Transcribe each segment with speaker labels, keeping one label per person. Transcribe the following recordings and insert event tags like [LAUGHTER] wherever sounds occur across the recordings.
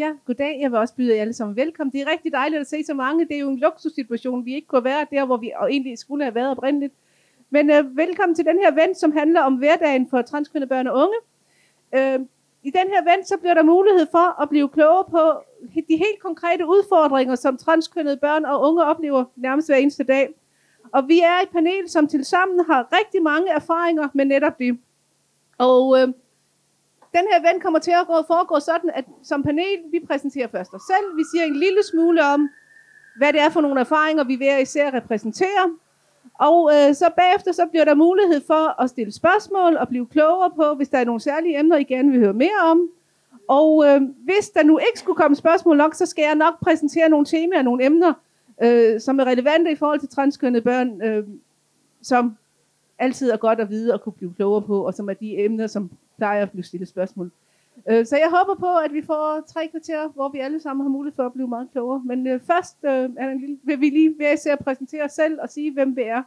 Speaker 1: Ja, goddag. Jeg vil også byde jer alle sammen velkommen. Det er rigtig dejligt at se så mange. Det er jo en luksussituation. Vi ikke kunne være der, hvor vi egentlig skulle have været oprindeligt. Men øh, velkommen til den her vent, som handler om hverdagen for transkønnede børn og unge. Øh, I den her vent, så bliver der mulighed for at blive klogere på de helt konkrete udfordringer, som transkønnede børn og unge oplever nærmest hver eneste dag. Og vi er et panel, som tilsammen har rigtig mange erfaringer med netop det. Og øh, den her event kommer til at foregå sådan, at som panel, vi præsenterer først os selv. Vi siger en lille smule om, hvad det er for nogle erfaringer, vi hver især repræsenterer. Og øh, så bagefter så bliver der mulighed for at stille spørgsmål og blive klogere på, hvis der er nogle særlige emner, I gerne vil høre mere om. Og øh, hvis der nu ikke skulle komme spørgsmål nok, så skal jeg nok præsentere nogle temaer, nogle emner, øh, som er relevante i forhold til transkønnede børn, øh, som altid er godt at vide og kunne blive klogere på, og som er de emner, som plejer at blive stillet spørgsmål. Øh, så jeg håber på, at vi får tre kvarter, hvor vi alle sammen har mulighed for at blive meget klogere. Men øh, først øh, en lille, vil vi lige være at præsentere os selv og sige, hvem vi er.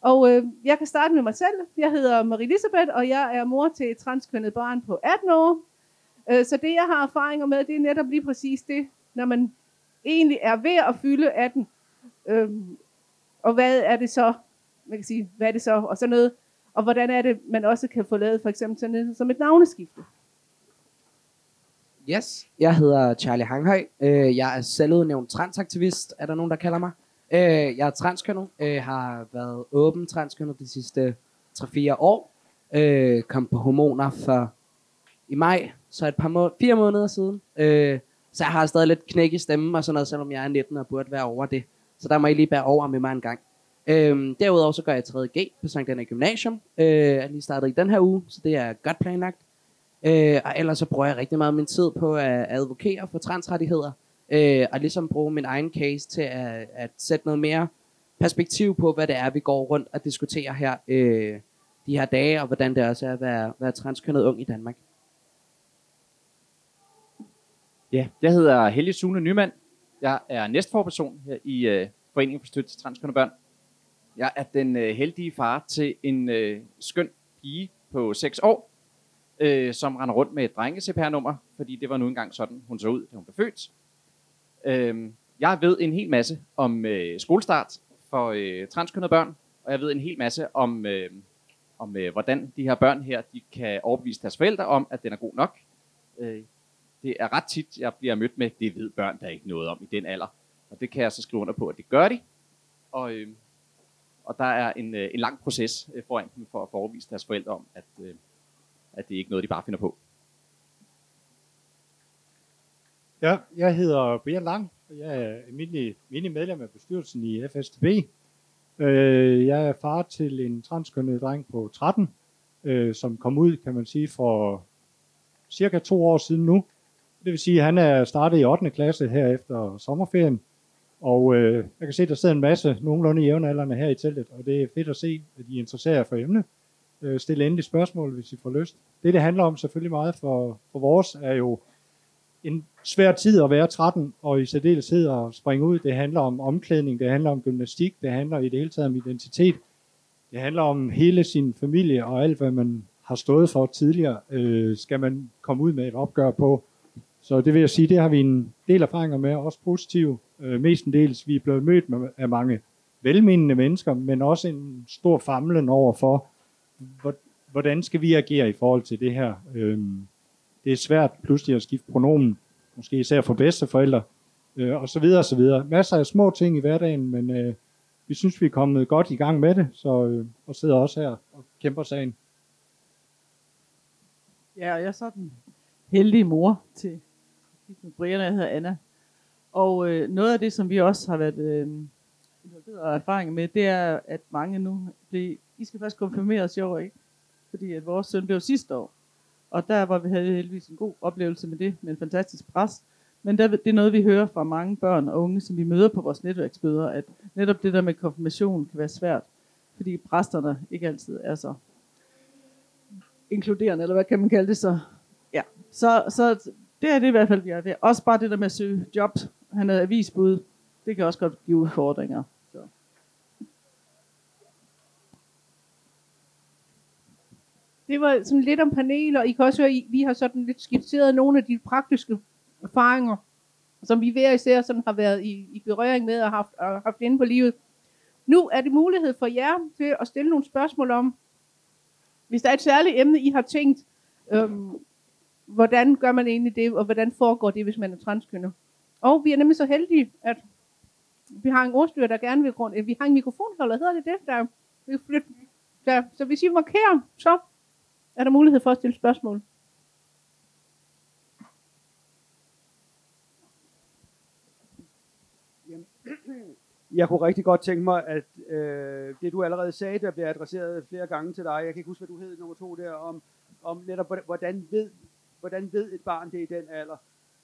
Speaker 1: Og øh, jeg kan starte med mig selv. Jeg hedder Marie Elisabeth, og jeg er mor til et transkønnet barn på 18 år. Øh, så det, jeg har erfaringer med, det er netop lige præcis det, når man egentlig er ved at fylde 18. Øh, og hvad er det så? Man kan sige, hvad er det så? Og sådan noget. Og hvordan er det, man også kan få lavet for eksempel sådan som et navneskifte?
Speaker 2: Yes, jeg hedder Charlie Hanghøj. Øh, jeg er selvudnævnt transaktivist, er der nogen, der kalder mig. Øh, jeg er transkønnet, øh, har været åben transkønnet de sidste 3-4 år. Kom på hormoner for i maj, så et par må- fire måneder siden. Så jeg har stadig lidt knæk i stemmen og sådan noget, selvom jeg er 19 og burde være over det. Så der må I lige bære over med mig en gang. Øhm, derudover så gør jeg 3.G på Sankt Anna Gymnasium. Øh, jeg er lige startet i den her uge, så det er godt planlagt. Øh, og ellers så bruger jeg rigtig meget min tid på at advokere for transrettigheder. Øh, og ligesom bruge min egen case til at, at sætte noget mere perspektiv på, hvad det er, vi går rundt og diskuterer her øh, de her dage, og hvordan det også er at være, være transkønnet ung i Danmark.
Speaker 3: Ja, jeg hedder Helge Sune Nyman. Jeg er næstforperson her i øh, Foreningen for Støtte til Transkønnede Børn. Jeg er den øh, heldige far til en øh, skøn pige på 6 år, øh, som render rundt med et drenge-CPR-nummer, fordi det var nu engang sådan, hun så ud, da hun blev født. Øh, jeg ved en hel masse om øh, skolestart for øh, transkønnede børn, og jeg ved en hel masse om, øh, om øh, hvordan de her børn her, de kan overbevise deres forældre om, at den er god nok. Øh, det er ret tit, jeg bliver mødt med, det ved børn der ikke noget om i den alder. Og det kan jeg så skrive under på, at det gør de. Og, øh, og der er en, øh, en lang proces øh, foran dem for at forevise deres forældre om, at, øh, at det er ikke noget, de bare finder på.
Speaker 4: Ja, jeg hedder Brian Lang, og jeg er almindelig, almindelig medlem af bestyrelsen i FSTB. Jeg er far til en transkønnet dreng på 13, som kom ud, kan man sige, for cirka to år siden nu. Det vil sige, at han er startet i 8. klasse her efter sommerferien. Og øh, jeg kan se, at der sidder en masse nogenlunde jævnaldrende her i teltet, og det er fedt at se, at de interesserer jer for emnet. Øh, stil endelig spørgsmål, hvis I får lyst. Det, det handler om selvfølgelig meget for, for vores, er jo en svær tid at være 13, og i særdeleshed at springe ud. Det handler om omklædning, det handler om gymnastik, det handler i det hele taget om identitet. Det handler om hele sin familie og alt, hvad man har stået for tidligere, øh, skal man komme ud med et opgør på. Så det vil jeg sige, det har vi en del erfaringer med, også positive. Øh, mestendels, vi er blevet mødt med, af mange velmenende mennesker, men også en stor famlen over for, hvordan skal vi agere i forhold til det her. Øh, det er svært pludselig at skifte pronomen, måske især for bedsteforældre, øh, og så videre og så videre. Masser af små ting i hverdagen, men øh, vi synes, vi er kommet godt i gang med det, så, øh, og sidder også her og kæmper sagen.
Speaker 5: Ja, og jeg er sådan heldig mor til Brian, jeg hedder Anna. Og øh, noget af det, som vi også har været øh, involveret erfaring med, det er, at mange nu, det, I skal først konfirmeres i år, ikke? Fordi at vores søn blev sidste år. Og der var vi havde heldigvis en god oplevelse med det, med en fantastisk præst. Men der, det er noget, vi hører fra mange børn og unge, som vi møder på vores netværksmøder, at netop det der med konfirmation kan være svært, fordi præsterne ikke altid er så inkluderende, eller hvad kan man kalde det så? Ja, så, så det er det i hvert fald, vi er ved. Også bare det der med at søge job. Han er avisbud. Det kan også godt give udfordringer. Så.
Speaker 1: Det var sådan lidt om paneler. I kan også høre, vi har sådan lidt skitseret nogle af de praktiske erfaringer, som vi hver især sådan har været i, i berøring med og haft, og haft inde på livet. Nu er det mulighed for jer til at stille nogle spørgsmål om, hvis der er et særligt emne, I har tænkt, øhm, hvordan gør man egentlig det, og hvordan foregår det, hvis man er transkønnet. Og vi er nemlig så heldige, at vi har en ordstyr, der gerne vil grund, vi har en mikrofonholder, hedder det det, der vi flytte. Der, så hvis I markerer, så er der mulighed for at stille spørgsmål.
Speaker 6: Jeg kunne rigtig godt tænke mig, at øh, det du allerede sagde, der bliver adresseret flere gange til dig, jeg kan ikke huske, hvad du hed nummer to der, om, om netop, hvordan ved, hvordan ved et barn det i den alder,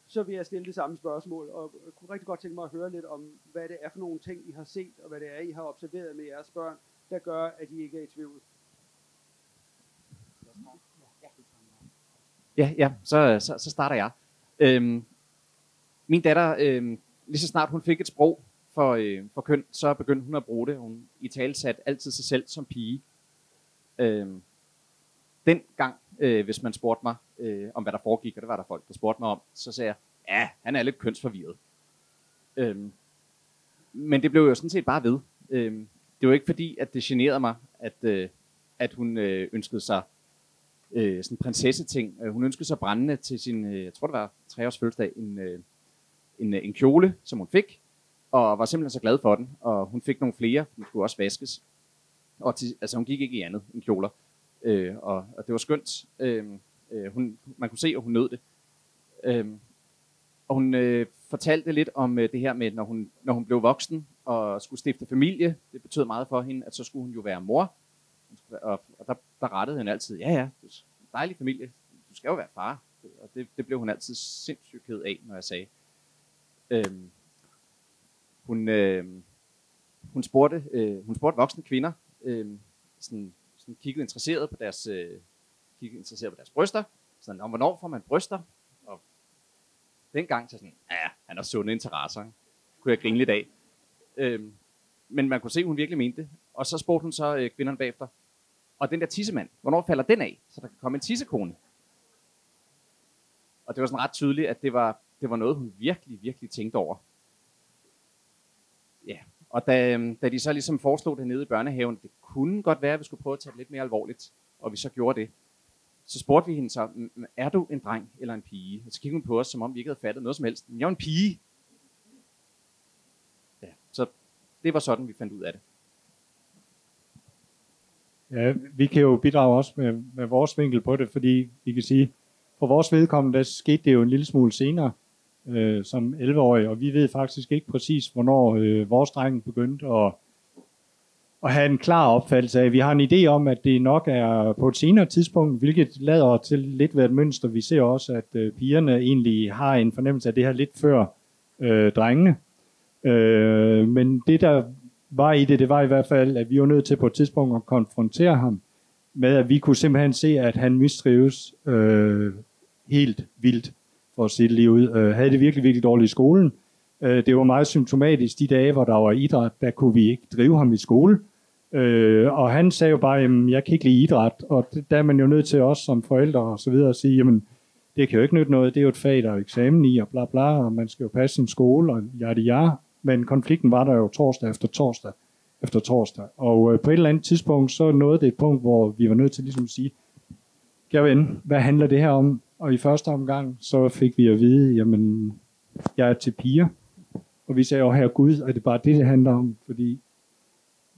Speaker 6: så vil jeg stille det samme spørgsmål, og jeg kunne rigtig godt tænke mig at høre lidt om, hvad det er for nogle ting, I har set, og hvad det er, I har observeret med jeres børn, der gør, at I ikke er i tvivl.
Speaker 3: Ja, ja, så, så, så starter jeg. Øhm, min datter, øhm, lige så snart hun fik et sprog for, øh, for køn, så begyndte hun at bruge det. Hun i tale satte altid sig selv som pige. Øhm, den gang, øh, hvis man spurgte mig øh, om, hvad der foregik, og det var der folk, der spurgte mig om, så sagde jeg, ja, han er lidt kønsforvirret. Øhm, men det blev jo sådan set bare ved. Øhm, det var ikke fordi, at det generede mig, at, øh, at hun øh, ønskede sig øh, sådan prinsesseting. Øh, hun ønskede sig brændende til sin, øh, jeg tror det var tre års fødselsdag, en, øh, en, øh, en kjole, som hun fik, og var simpelthen så glad for den, og hun fik nogle flere, hun skulle også vaskes. Og til, altså hun gik ikke i andet end kjoler, øh, og, og det var skønt. Øh, øh, hun, man kunne se, at hun nød det. Øh, og hun øh, fortalte lidt om øh, det her med, når hun, når hun blev voksen og skulle stifte familie, det betød meget for hende, at så skulle hun jo være mor. Og, og der, der rettede hun altid, ja ja, dejlig familie, du skal jo være far. Og det, det blev hun altid sindssygt ked af, når jeg sagde. Øhm, hun, øh, hun, spurgte, øh, hun spurgte voksne kvinder, øh, sådan, sådan kiggede interesseret på deres, øh, kiggede interesseret på deres bryster, sådan, om hvornår får man bryster? Og dengang så sådan, ja, han har sunde interesser, kunne jeg grine lidt af. Øhm, men man kunne se, at hun virkelig mente det. Og så spurgte hun så øh, kvinderne bagefter, og den der tissemand, hvornår falder den af, så der kan komme en tissekone? Og det var sådan ret tydeligt, at det var, det var noget, hun virkelig, virkelig tænkte over. Ja, og da, øhm, da de så ligesom foreslog det nede i børnehaven, det kunne godt være, at vi skulle prøve at tage det lidt mere alvorligt, og vi så gjorde det. Så spurgte vi hende så, er du en dreng eller en pige? Og så kiggede hun på os, som om vi ikke havde fattet noget som helst. Jeg er en pige. Ja, så det var sådan, vi fandt ud af det.
Speaker 4: Ja, vi kan jo bidrage også med, med vores vinkel på det, fordi vi kan sige, for vores vedkommende, der skete det jo en lille smule senere, øh, som 11-årig, og vi ved faktisk ikke præcis, hvornår øh, vores dreng begyndte at, at have en klar opfattelse af. Vi har en idé om, at det nok er på et senere tidspunkt, hvilket lader til lidt ved et mønster. Vi ser også, at øh, pigerne egentlig har en fornemmelse af det her lidt før øh, drengene. Øh, men det, der var i det, det var i hvert fald, at vi var nødt til på et tidspunkt at konfrontere ham med, at vi kunne simpelthen se, at han mistrives øh, helt vildt, for at sige det lige ud. Øh, havde det virkelig, virkelig dårligt i skolen. Øh, det var meget symptomatisk de dage, hvor der var idræt, der kunne vi ikke drive ham i skole. Øh, og han sagde jo bare, at jeg kan ikke lide idræt, og der er man jo nødt til os som forældre og så videre at sige, jamen det kan jo ikke nytte noget, det er jo et fag, der er eksamen i, og bla bla, og man skal jo passe sin skole, og ja, det ja. Men konflikten var der jo torsdag efter torsdag efter torsdag. Og øh, på et eller andet tidspunkt, så nåede det et punkt, hvor vi var nødt til ligesom at sige, kære ven, hvad handler det her om? Og i første omgang, så fik vi at vide, jamen, jeg er til piger. Og vi sagde jo, her Gud, er det bare det, det handler om? Fordi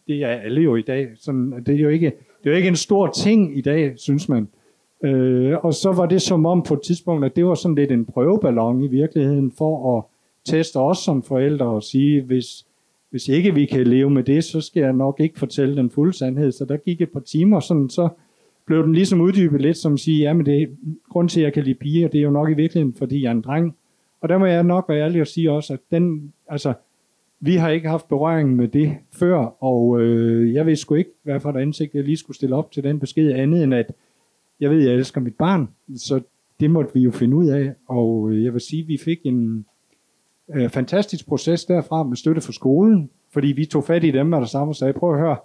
Speaker 4: det er alle jo i dag. Sådan, det, er jo ikke, det er jo ikke en stor ting i dag, synes man. Øh, og så var det som om på et tidspunkt, at det var sådan lidt en prøveballon i virkeligheden, for at teste os som forældre og sige, hvis, hvis ikke vi kan leve med det, så skal jeg nok ikke fortælle den fulde sandhed. Så der gik et par timer, sådan, så blev den ligesom uddybet lidt, som at sige, ja, men det er grund til, at jeg kan lide piger, det er jo nok i virkeligheden, fordi jeg er en dreng. Og der må jeg nok være ærlig og sige også, at den, altså, vi har ikke haft berøring med det før, og øh, jeg ved sgu ikke, hvad for et ansigt jeg lige skulle stille op til den besked andet, end at jeg ved, jeg elsker mit barn, så det måtte vi jo finde ud af, og øh, jeg vil sige, at vi fik en øh, fantastisk proces derfra med støtte fra skolen, fordi vi tog fat i dem med det samme og sagde, prøv at høre,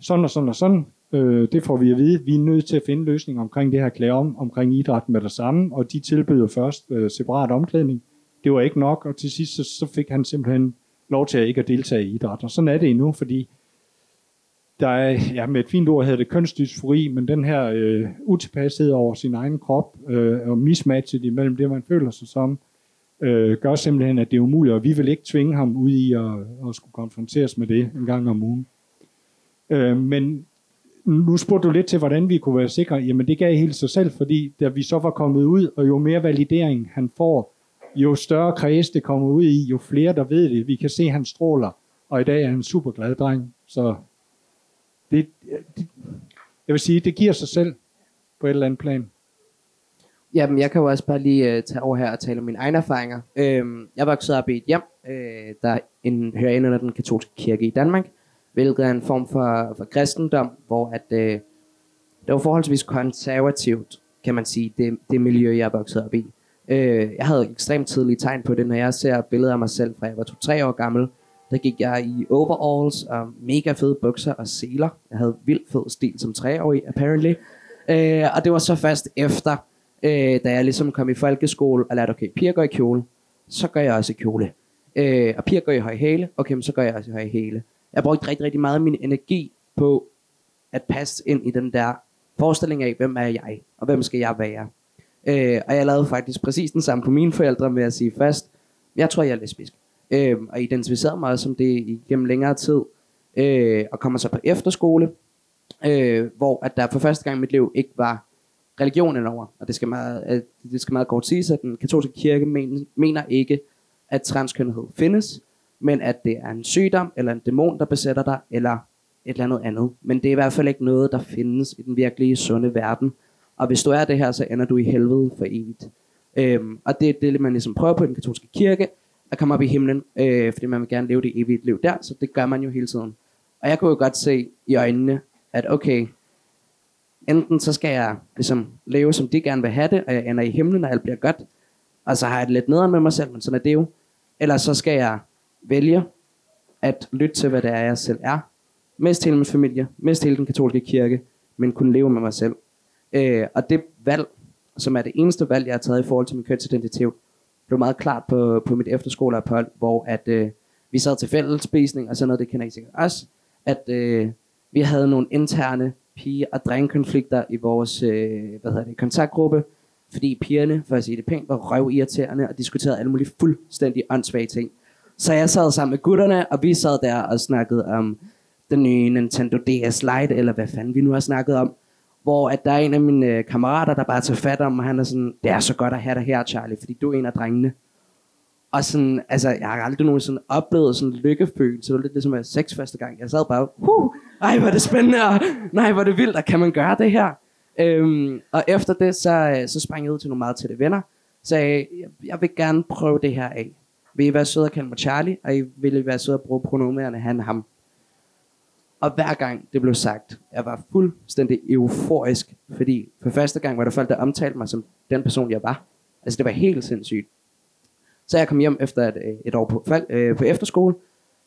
Speaker 4: sådan og sådan og sådan, Øh, det får vi at vide. Vi er nødt til at finde løsning omkring det her klæde om, omkring idræt med det samme, og de tilbyder først øh, separat omklædning. Det var ikke nok, og til sidst så, så fik han simpelthen lov til at ikke at deltage i idræt. Og sådan er det endnu, fordi der er, ja, med et fint ord hedder det kønsdysfori, men den her øh, utilpashed over sin egen krop øh, og mismatchet imellem det, man føler sig som, øh, gør simpelthen, at det er umuligt, og vi vil ikke tvinge ham ud i at, at skulle konfronteres med det en gang om ugen. Øh, men nu spurgte du lidt til, hvordan vi kunne være sikre. Jamen det gav helt sig selv, fordi da vi så var kommet ud, og jo mere validering han får, jo større kreds det kommer ud i, jo flere der ved det. Vi kan se, at han stråler, og i dag er han en super glad dreng. Så det, det, jeg vil sige, det giver sig selv på et eller andet plan.
Speaker 2: Jamen, jeg kan jo også bare lige uh, tage over her og tale om mine egne erfaringer. Øhm, jeg voksede op i et hjem, øh, der en, hører ind under den katolske kirke i Danmark, hvilket er en form for, for kristendom, hvor at, øh, det var forholdsvis konservativt, kan man sige, det, det miljø, jeg voksede op i. Øh, jeg havde ekstremt tidlige tegn på det, når jeg ser billeder af mig selv, fra jeg var 2-3 år gammel. Der gik jeg i overalls og mega fede bukser og seler. Jeg havde vildt fed stil som 3-årig, apparently. Øh, og det var så først efter, øh, da jeg ligesom kom i folkeskole og lærte, okay, piger går i kjole, så gør jeg også i kjole. Øh, og piger går i høj hæle, okay, så gør jeg også i høj hæle. Jeg brugte rigtig, rigtig meget af min energi på at passe ind i den der forestilling af, hvem er jeg, og hvem skal jeg være. Øh, og jeg lavede faktisk præcis den samme på mine forældre med at sige først, jeg tror, jeg er lesbisk. Øh, og identificerede mig som det igennem længere tid. Øh, og kommer så på efterskole, øh, hvor at der for første gang i mit liv ikke var religion over. Og det skal meget, øh, det skal meget kort sige, at den katolske kirke men, mener ikke, at transkønnethed findes, men at det er en sygdom, eller en dæmon, der besætter dig, eller et eller andet andet. Men det er i hvert fald ikke noget, der findes i den virkelige sunde verden. Og hvis du er det her, så ender du i helvede for evigt. Øhm, og det er det, man ligesom prøver på i den katolske kirke, at komme op i himlen, øh, fordi man vil gerne leve det evige liv der, så det gør man jo hele tiden. Og jeg kunne jo godt se i øjnene, at okay, enten så skal jeg ligesom leve, som de gerne vil have det, og jeg ender i himlen, og alt bliver godt, og så har jeg det lidt nederen med mig selv, men sådan er det jo. Eller så skal jeg vælge at lytte til, hvad det er, jeg selv er. Mest hele min familie, mest hele den katolske kirke, men kunne leve med mig selv. Øh, og det valg, som er det eneste valg, jeg har taget i forhold til min kønsidentitet, blev meget klart på, på mit efterskoleophold, hvor at, øh, vi sad til fællesspisning, og sådan noget, det kender I sikkert også, at øh, vi havde nogle interne pige- og drengkonflikter i vores øh, hvad hedder det, kontaktgruppe, fordi pigerne, for at sige det pænt, var røvirriterende og diskuterede alle mulige fuldstændig åndssvage ting. Så jeg sad sammen med gutterne, og vi sad der og snakkede om den nye Nintendo DS Lite, eller hvad fanden vi nu har snakket om. Hvor at der er en af mine øh, kammerater, der bare tager fat om, og han er sådan, det er så godt at have dig her, Charlie, fordi du er en af drengene. Og sådan, altså, jeg har aldrig nogensinde oplevet sådan en lykkefølelse. Det var lidt ligesom at sex første gang. Jeg sad bare, huh, ej, hvor er det spændende, og nej, hvor er det vildt, og kan man gøre det her? Øhm, og efter det, så, øh, så sprang jeg ud til nogle meget tætte venner. Sagde, jeg, jeg vil gerne prøve det her af. Vil I være søde at kalde mig Charlie, og I vil være søde at bruge pronomenerne han, ham. Og hver gang det blev sagt, jeg var fuldstændig euforisk, fordi for første gang var der folk, der omtalte mig som den person, jeg var. Altså det var helt sindssygt. Så jeg kom hjem efter et, øh, et år på, øh, på efterskole,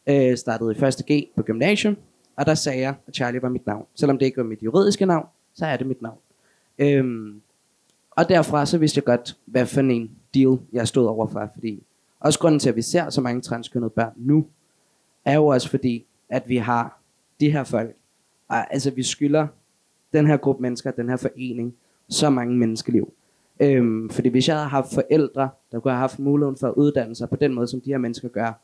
Speaker 2: øh, startede i 1.G på gymnasium, og der sagde jeg, at Charlie var mit navn. Selvom det ikke var mit juridiske navn, så er det mit navn. Øhm, og derfra så vidste jeg godt, hvad for en deal jeg stod overfor, fordi også grunden til, at vi ser så mange transkønnede børn nu, er jo også fordi, at vi har de her folk, og altså vi skylder den her gruppe mennesker, den her forening, så mange menneskeliv. Øhm, fordi hvis jeg havde haft forældre, der kunne have haft muligheden for at uddanne sig på den måde, som de her mennesker gør,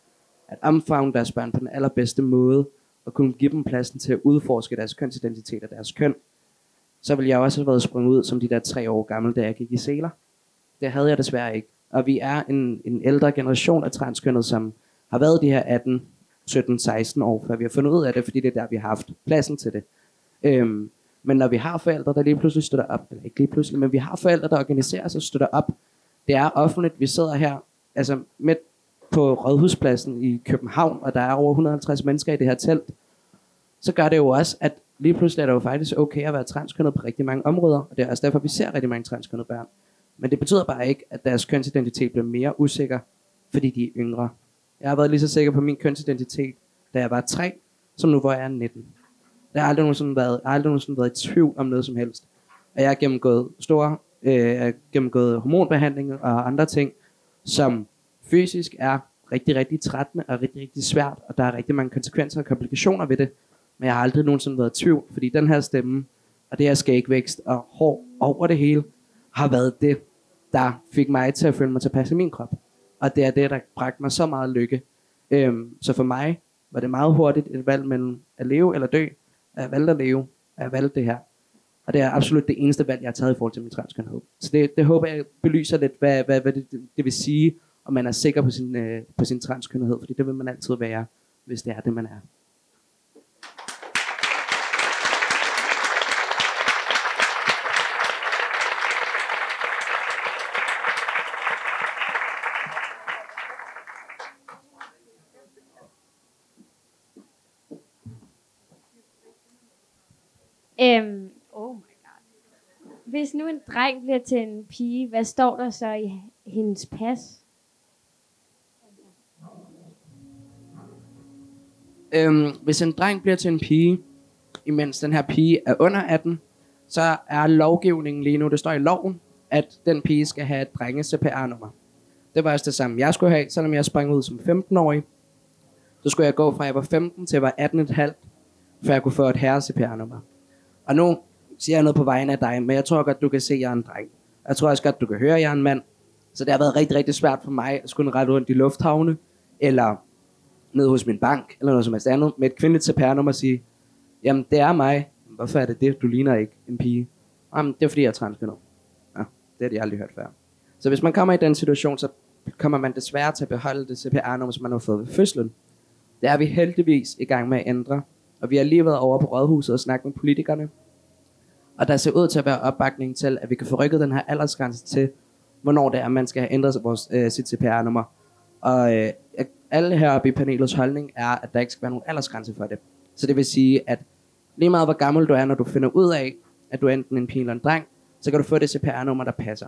Speaker 2: at omfavne deres børn på den allerbedste måde, og kunne give dem pladsen til at udforske deres kønsidentitet og deres køn, så ville jeg også have været sprunget ud som de der tre år gamle, da jeg gik i seler. Det havde jeg desværre ikke. Og vi er en, en ældre generation af transkønnet, som har været de her 18, 17, 16 år, før vi har fundet ud af det, fordi det er der, vi har haft pladsen til det. Øhm, men når vi har forældre, der lige pludselig støtter op, eller ikke lige pludselig, men vi har forældre, der organiserer sig og støtter op, det er offentligt, vi sidder her, altså midt på Rådhuspladsen i København, og der er over 150 mennesker i det her telt, så gør det jo også, at lige pludselig er det jo faktisk okay at være transkønnet på rigtig mange områder, og det er også derfor, vi ser rigtig mange transkønnede børn. Men det betyder bare ikke, at deres kønsidentitet bliver mere usikker, fordi de er yngre. Jeg har været lige så sikker på min kønsidentitet, da jeg var 3, som nu hvor jeg er 19. Jeg har aldrig nogensinde været, aldrig nogensinde været i tvivl om noget som helst. Og jeg har gennemgået store, øh, jeg har gennemgået hormonbehandling og andre ting, som fysisk er rigtig, rigtig trættende og rigtig, rigtig svært, og der er rigtig mange konsekvenser og komplikationer ved det. Men jeg har aldrig nogensinde været i tvivl, fordi den her stemme, og det her skægvækst og hår over det hele, har været det, der fik mig til at føle mig tilpas i min krop. Og det er det, der bragte mig så meget lykke. Øhm, så for mig var det meget hurtigt et valg mellem at leve eller dø. Jeg valgte at leve, og jeg valgte det her. Og det er absolut det eneste valg, jeg har taget i forhold til min transkønhed. Så det, det håber jeg belyser lidt, hvad, hvad, hvad det, det vil sige, om man er sikker på sin, øh, på sin transkønhed. Fordi det vil man altid være, hvis det er det, man er.
Speaker 7: Øhm, oh my god. Hvis nu en dreng bliver til en pige, hvad står der så i hendes pas?
Speaker 2: Øhm, hvis en dreng bliver til en pige, imens den her pige er under 18, så er lovgivningen lige nu, det står i loven, at den pige skal have et drenge CPR-nummer. Det var også det samme, jeg skulle have, selvom jeg sprang ud som 15-årig. Så skulle jeg gå fra jeg var 15 til jeg var 18,5, før jeg kunne få et herre CPR-nummer. Og nu siger jeg noget på vegne af dig, men jeg tror godt, du kan se, at jeg er en dreng. Jeg tror også godt, du kan høre, at jeg er en mand. Så det har været rigtig, rigtig svært for mig at skulle rette rundt i lufthavne, eller ned hos min bank, eller noget som helst andet, med et kvindeligt CPR-nummer og sige, jamen det er mig. Hvorfor er det det? Du ligner ikke en pige. Jamen, det er fordi, jeg er transkønnet. Ja, det har de aldrig hørt før. Så hvis man kommer i den situation, så kommer man desværre til at beholde det CPR-nummer, som man har fået ved fødslen. Det er vi heldigvis i gang med at ændre. Og vi har lige været over på rådhuset og snakket med politikerne. Og der ser ud til at være opbakning til, at vi kan få rykket den her aldersgrænse til, hvornår det er, man skal have ændret vores, øh, sit CPR-nummer. Og øh, alle heroppe i panelets holdning er, at der ikke skal være nogen aldersgrænse for det. Så det vil sige, at lige meget hvor gammel du er, når du finder ud af, at du er enten en pige eller en dreng, så kan du få det CPR-nummer, der passer.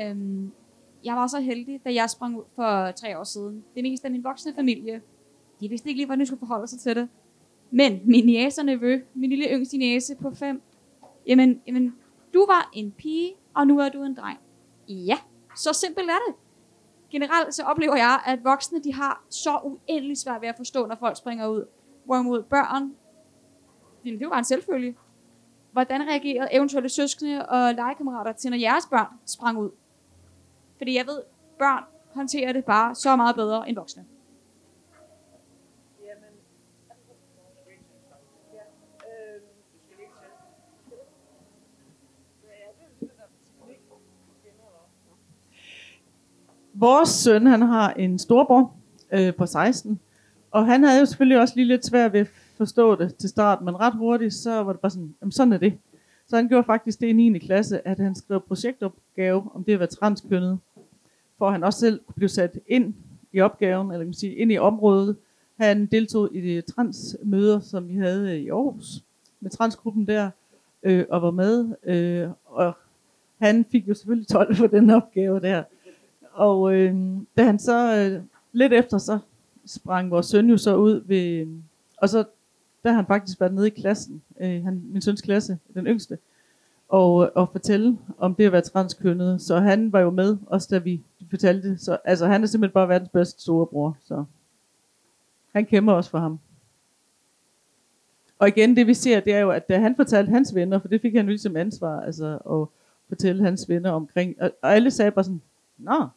Speaker 8: Øhm, jeg var så heldig, da jeg sprang ud for tre år siden. Det meste af min voksne familie, de vidste ikke lige, hvordan de skulle forholde sig til det. Men min næse og nevø, min lille yngste næse på fem, jamen, jamen, du var en pige, og nu er du en dreng. Ja, så simpelt er det. Generelt så oplever jeg, at voksne de har så uendelig svært ved at forstå, når folk springer ud. Hvorimod børn, det var bare en selvfølge. Hvordan reagerede eventuelle søskende og legekammerater til, når jeres børn sprang ud? Fordi jeg ved, børn håndterer det bare så meget bedre end voksne.
Speaker 5: Vores søn, han har en storbror øh, på 16, og han havde jo selvfølgelig også lige lidt svært ved at forstå det til start, men ret hurtigt, så var det bare sådan, jamen sådan er det. Så han gjorde faktisk det i 9. klasse, at han skrev opgave, om det at være transkønnet, for at han også selv kunne blive sat ind i opgaven, eller kan man sige, ind i området. Han deltog i de transmøder, som vi havde øh, i Aarhus, med transgruppen der, øh, og var med, øh, og han fik jo selvfølgelig 12 for den opgave der. Og øh, da han så øh, lidt efter, så sprang vores søn jo så ud ved, øh, og så der har han faktisk været nede i klassen, øh, han, min søns klasse, den yngste, og, og fortælle om det at være transkønnet. Så han var jo med, også da vi fortalte det. Så altså, han er simpelthen bare verdens bedste storebror. Så han kæmper også for ham. Og igen, det vi ser, det er jo, at da han fortalte hans venner, for det fik han jo ligesom ansvar, altså at fortælle hans venner omkring, og, og alle sagde bare sådan, nå,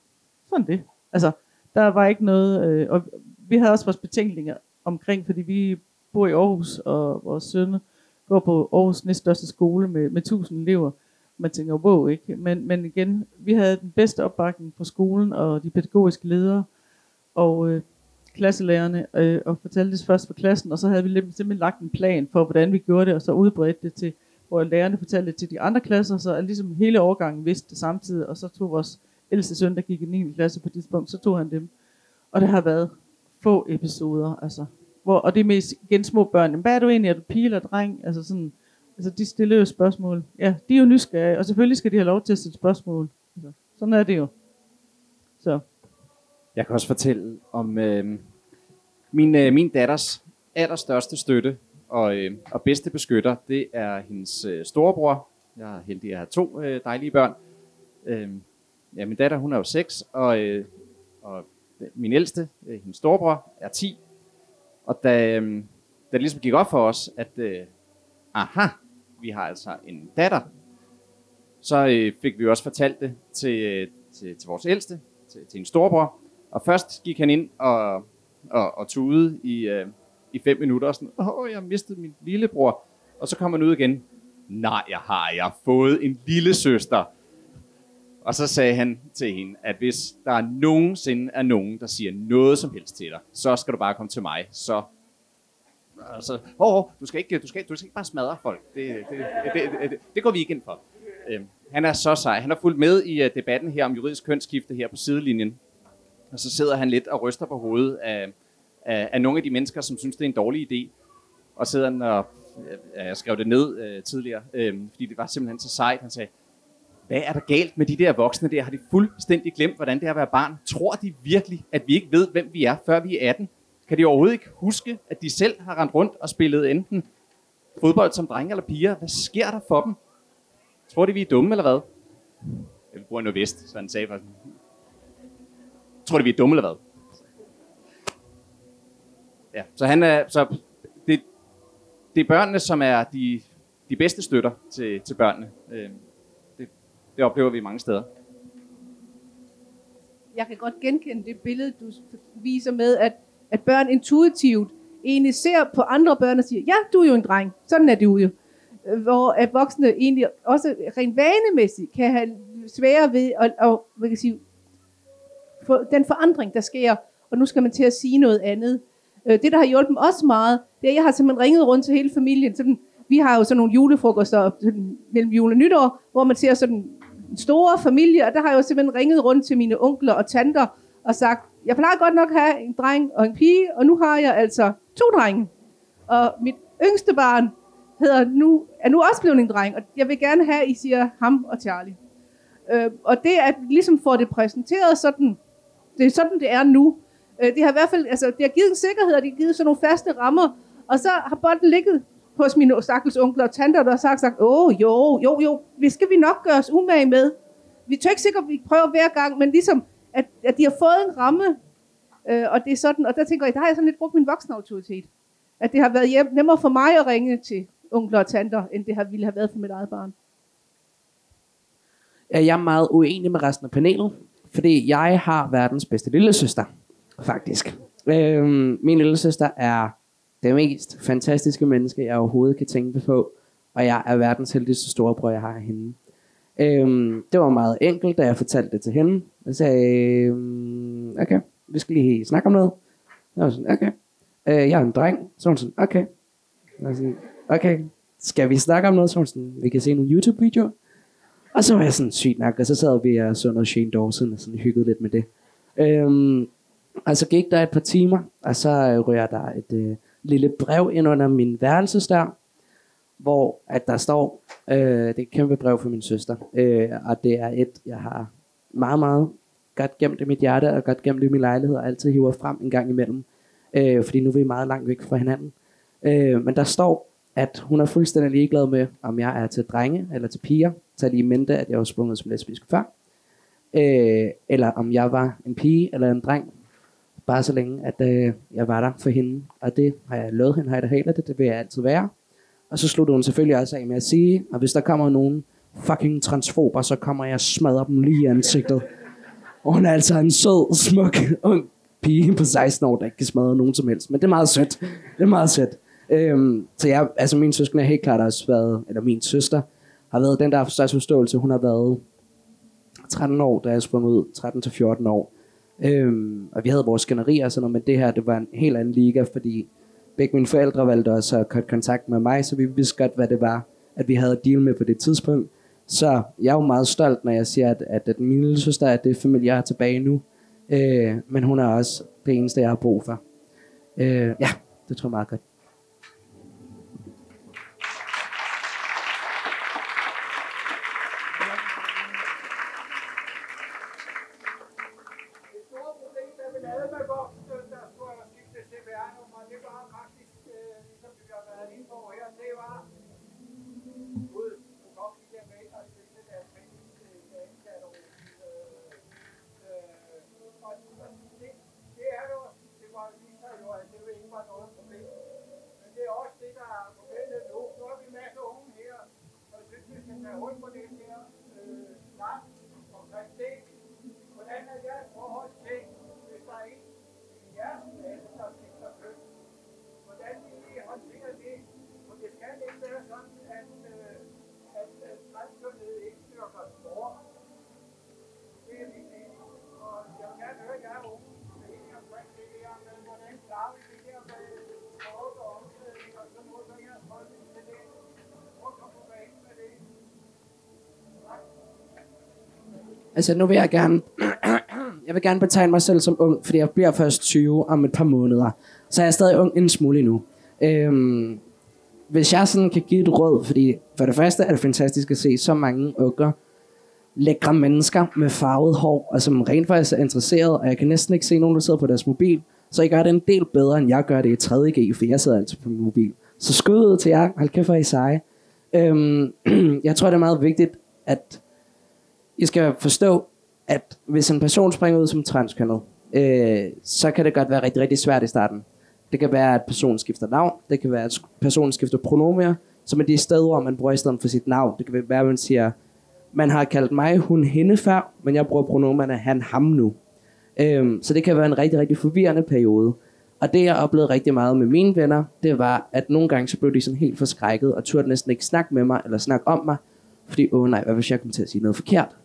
Speaker 5: sådan det. Altså, der var ikke noget, øh, og vi havde også vores betænkninger omkring, fordi vi bor i Aarhus, og vores sønne går på Aarhus næststørste skole med, med 1000 elever. Man tænker, wow, ikke? Men, men igen, vi havde den bedste opbakning på skolen, og de pædagogiske ledere, og øh, klasselærerne, øh, og fortalte det først for klassen, og så havde vi simpelthen lagt en plan for, hvordan vi gjorde det, og så udbredte det til, hvor lærerne fortalte det til de andre klasser, så ligesom hele årgangen vidste det samtidig, og så tog vores ældste søn, der gik i 9. klasse på det tidspunkt, så tog han dem. Og det har været få episoder, altså. Hvor, og det er mest igen små børn. Hvad er du egentlig? Er du pige eller dreng? Altså sådan, altså de stiller jo spørgsmål. Ja, de er jo nysgerrige, og selvfølgelig skal de have lov til at stille spørgsmål. Altså, sådan er det jo. Så.
Speaker 3: Jeg kan også fortælle om øh, min, øh, min datters allerstørste støtte og, øh, og bedste beskytter. Det er hendes øh, storebror. Jeg er heldig at have to øh, dejlige børn. Øh, ja, min datter hun er jo 6, og, øh, og min ældste, øh, hendes storebror, er 10. Og da, øh, da det ligesom gik op for os, at øh, aha, vi har altså en datter, så øh, fik vi også fortalt det til, øh, til, til vores ældste, til, til en storebror. Og først gik han ind og, og, og tude i, øh, i fem minutter og sådan, åh, jeg har mistet min lillebror. Og så kom han ud igen, nej, jeg har, jeg har fået en lille søster. Og så sagde han til hende, at hvis der nogensinde er nogen, der siger noget som helst til dig, så skal du bare komme til mig. Så altså, åh, oh, du, skal ikke, du, skal, du skal ikke bare smadre folk. Det, det, det, det, det, det går vi ikke ind for. Øhm, han er så sej. Han har fulgt med i uh, debatten her om juridisk kønsskifte her på sidelinjen. Og så sidder han lidt og ryster på hovedet af, af, af nogle af de mennesker, som synes, det er en dårlig idé. Og sidder han og, øh, ja, jeg skrev det ned uh, tidligere, uh, fordi det var simpelthen så sejt. Han sagde, hvad er der galt med de der voksne der? Har de fuldstændig glemt, hvordan det er at være barn? Tror de virkelig, at vi ikke ved, hvem vi er, før vi er 18? Kan de overhovedet ikke huske, at de selv har rendt rundt og spillet enten fodbold som drenge eller piger? Hvad sker der for dem? Tror de, vi er dumme, eller hvad? Jeg bruger noget vest, så han sagde faktisk. Tror de, vi er dumme, eller hvad? Ja, så han er, så det, det er børnene, som er de, de bedste støtter til, til børnene. Øh, det oplever vi mange steder.
Speaker 1: Jeg kan godt genkende det billede, du viser med, at, at børn intuitivt egentlig ser på andre børn og siger, ja, du er jo en dreng. Sådan er du jo hvor at voksne egentlig også rent vanemæssigt kan have svære ved at, at hvad kan sige, for den forandring, der sker, og nu skal man til at sige noget andet. Øh, det, der har hjulpet mig også meget, det er, at jeg har simpelthen ringet rundt til hele familien. Sådan, vi har jo sådan nogle julefrokoster sådan, mellem jul og nytår, hvor man ser sådan store familie, og der har jeg jo simpelthen ringet rundt til mine onkler og tanter og sagt, jeg plejer godt nok at have en dreng og en pige, og nu har jeg altså to drenge. Og mit yngste barn, hedder nu, er nu også blevet en dreng, og jeg vil gerne have, at I siger ham og Charlie. Øh, og det at ligesom får det præsenteret sådan, det er sådan, det er nu. Øh, det har i hvert fald, altså, det har givet en sikkerhed, og det har givet sådan nogle faste rammer, og så har bolden ligget hos mine stakkels onkler og tanter, der har sagt, sagt åh, jo, jo, jo, vi skal vi nok gøre os umage med. Vi tør ikke sikkert, at vi prøver hver gang, men ligesom, at, at de har fået en ramme, øh, og det er sådan, og der tænker jeg, der har jeg sådan lidt brugt min voksne autoritet. At det har været hjem, nemmere for mig at ringe til onkler og tanter, end det har ville have været for mit eget barn.
Speaker 2: Jeg er meget uenig med resten af panelet, fordi jeg har verdens bedste lille søster, faktisk. Øh, min lille søster er det mest fantastiske menneske, jeg overhovedet kan tænke på, og jeg er verdens heldigste storebror, jeg har hende. Øhm, det var meget enkelt, da jeg fortalte det til hende. Jeg sagde, øhm, okay, vi skal lige snakke om noget. Jeg var sådan, okay. Øh, jeg er en dreng. Så var hun sådan, okay. Jeg var sådan, okay, skal vi snakke om noget, sådan, vi kan se nogle YouTube-videoer? Og så var jeg sådan sygt nok, og så sad vi og så noget Shane Dawson og sådan hyggede lidt med det. Øhm, og så gik der et par timer, og så øh, rører der et øh, lille brev ind under min værelsesdør, hvor at der står, øh, det er et kæmpe brev for min søster, øh, og det er et, jeg har meget, meget godt gemt i mit hjerte, og godt gemt i min lejlighed, og altid hiver frem en gang imellem, øh, fordi nu er vi meget langt væk fra hinanden. Øh, men der står, at hun er fuldstændig ligeglad med, om jeg er til drenge eller til piger. Tag lige mente, at jeg var sprunget som lesbisk før. Øh, eller om jeg var en pige eller en dreng. Bare så længe, at øh, jeg var der for hende. Og det har jeg lovet hende, har jeg da helt det, det vil jeg altid være. Og så sluttede hun selvfølgelig også af med at sige, at hvis der kommer nogen fucking transfober, så kommer jeg og smadrer dem lige i ansigtet. Og hun er altså en sød, smuk, ung pige på 16 år, der ikke kan smadre nogen som helst. Men det er meget sødt. Det er meget sødt. Øhm, så jeg, altså min søskende har helt klart også været, eller min søster, har været den der største forståelse. Hun har været 13 år, da jeg sprang ud, 13 til 14 år. Øhm, og vi havde vores skænderier og sådan noget, men det her, det var en helt anden liga, fordi begge mine forældre valgte også at have kontakt med mig, så vi vidste godt, hvad det var, at vi havde at deal med på det tidspunkt. Så jeg er jo meget stolt, når jeg siger, at, at, at min lille søster er det familie, jeg er tilbage nu. Øh, men hun er også det eneste, jeg har brug for. Øh, ja, det tror jeg meget godt.
Speaker 9: boxes.
Speaker 2: Altså, nu vil jeg gerne... [CLEARS THROAT] jeg vil gerne betegne mig selv som ung, fordi jeg bliver først 20 om et par måneder. Så jeg er stadig ung en smule endnu. Øhm, hvis jeg sådan kan give et råd, fordi for det første er det fantastisk at se så mange unger, lækre mennesker med farvet hår, og som rent faktisk er interesseret, og jeg kan næsten ikke se nogen, der sidder på deres mobil, så I gør det en del bedre, end jeg gør det i 3.G, for jeg sidder altid på min mobil. Så skud ud til jer, hold kæft, hvor I seje. Øhm, [CLEARS THROAT] jeg tror, det er meget vigtigt, at i skal forstå, at hvis en person springer ud som transkønnet, øh, så kan det godt være rigtig, rigtig svært i starten. Det kan være, at personen skifter navn. Det kan være, at personen skifter pronomier, som er de steder, man bruger i stedet for sit navn. Det kan være, at man siger, man har kaldt mig hun hende før, men jeg bruger pronomerne han ham nu. Øhm, så det kan være en rigtig, rigtig forvirrende periode. Og det, jeg oplevede rigtig meget med mine venner, det var, at nogle gange så blev de sådan helt forskrækket, og turde næsten ikke snakke med mig, eller snakke om mig, fordi, åh nej, hvad hvis jeg kommer til at sige noget forkert?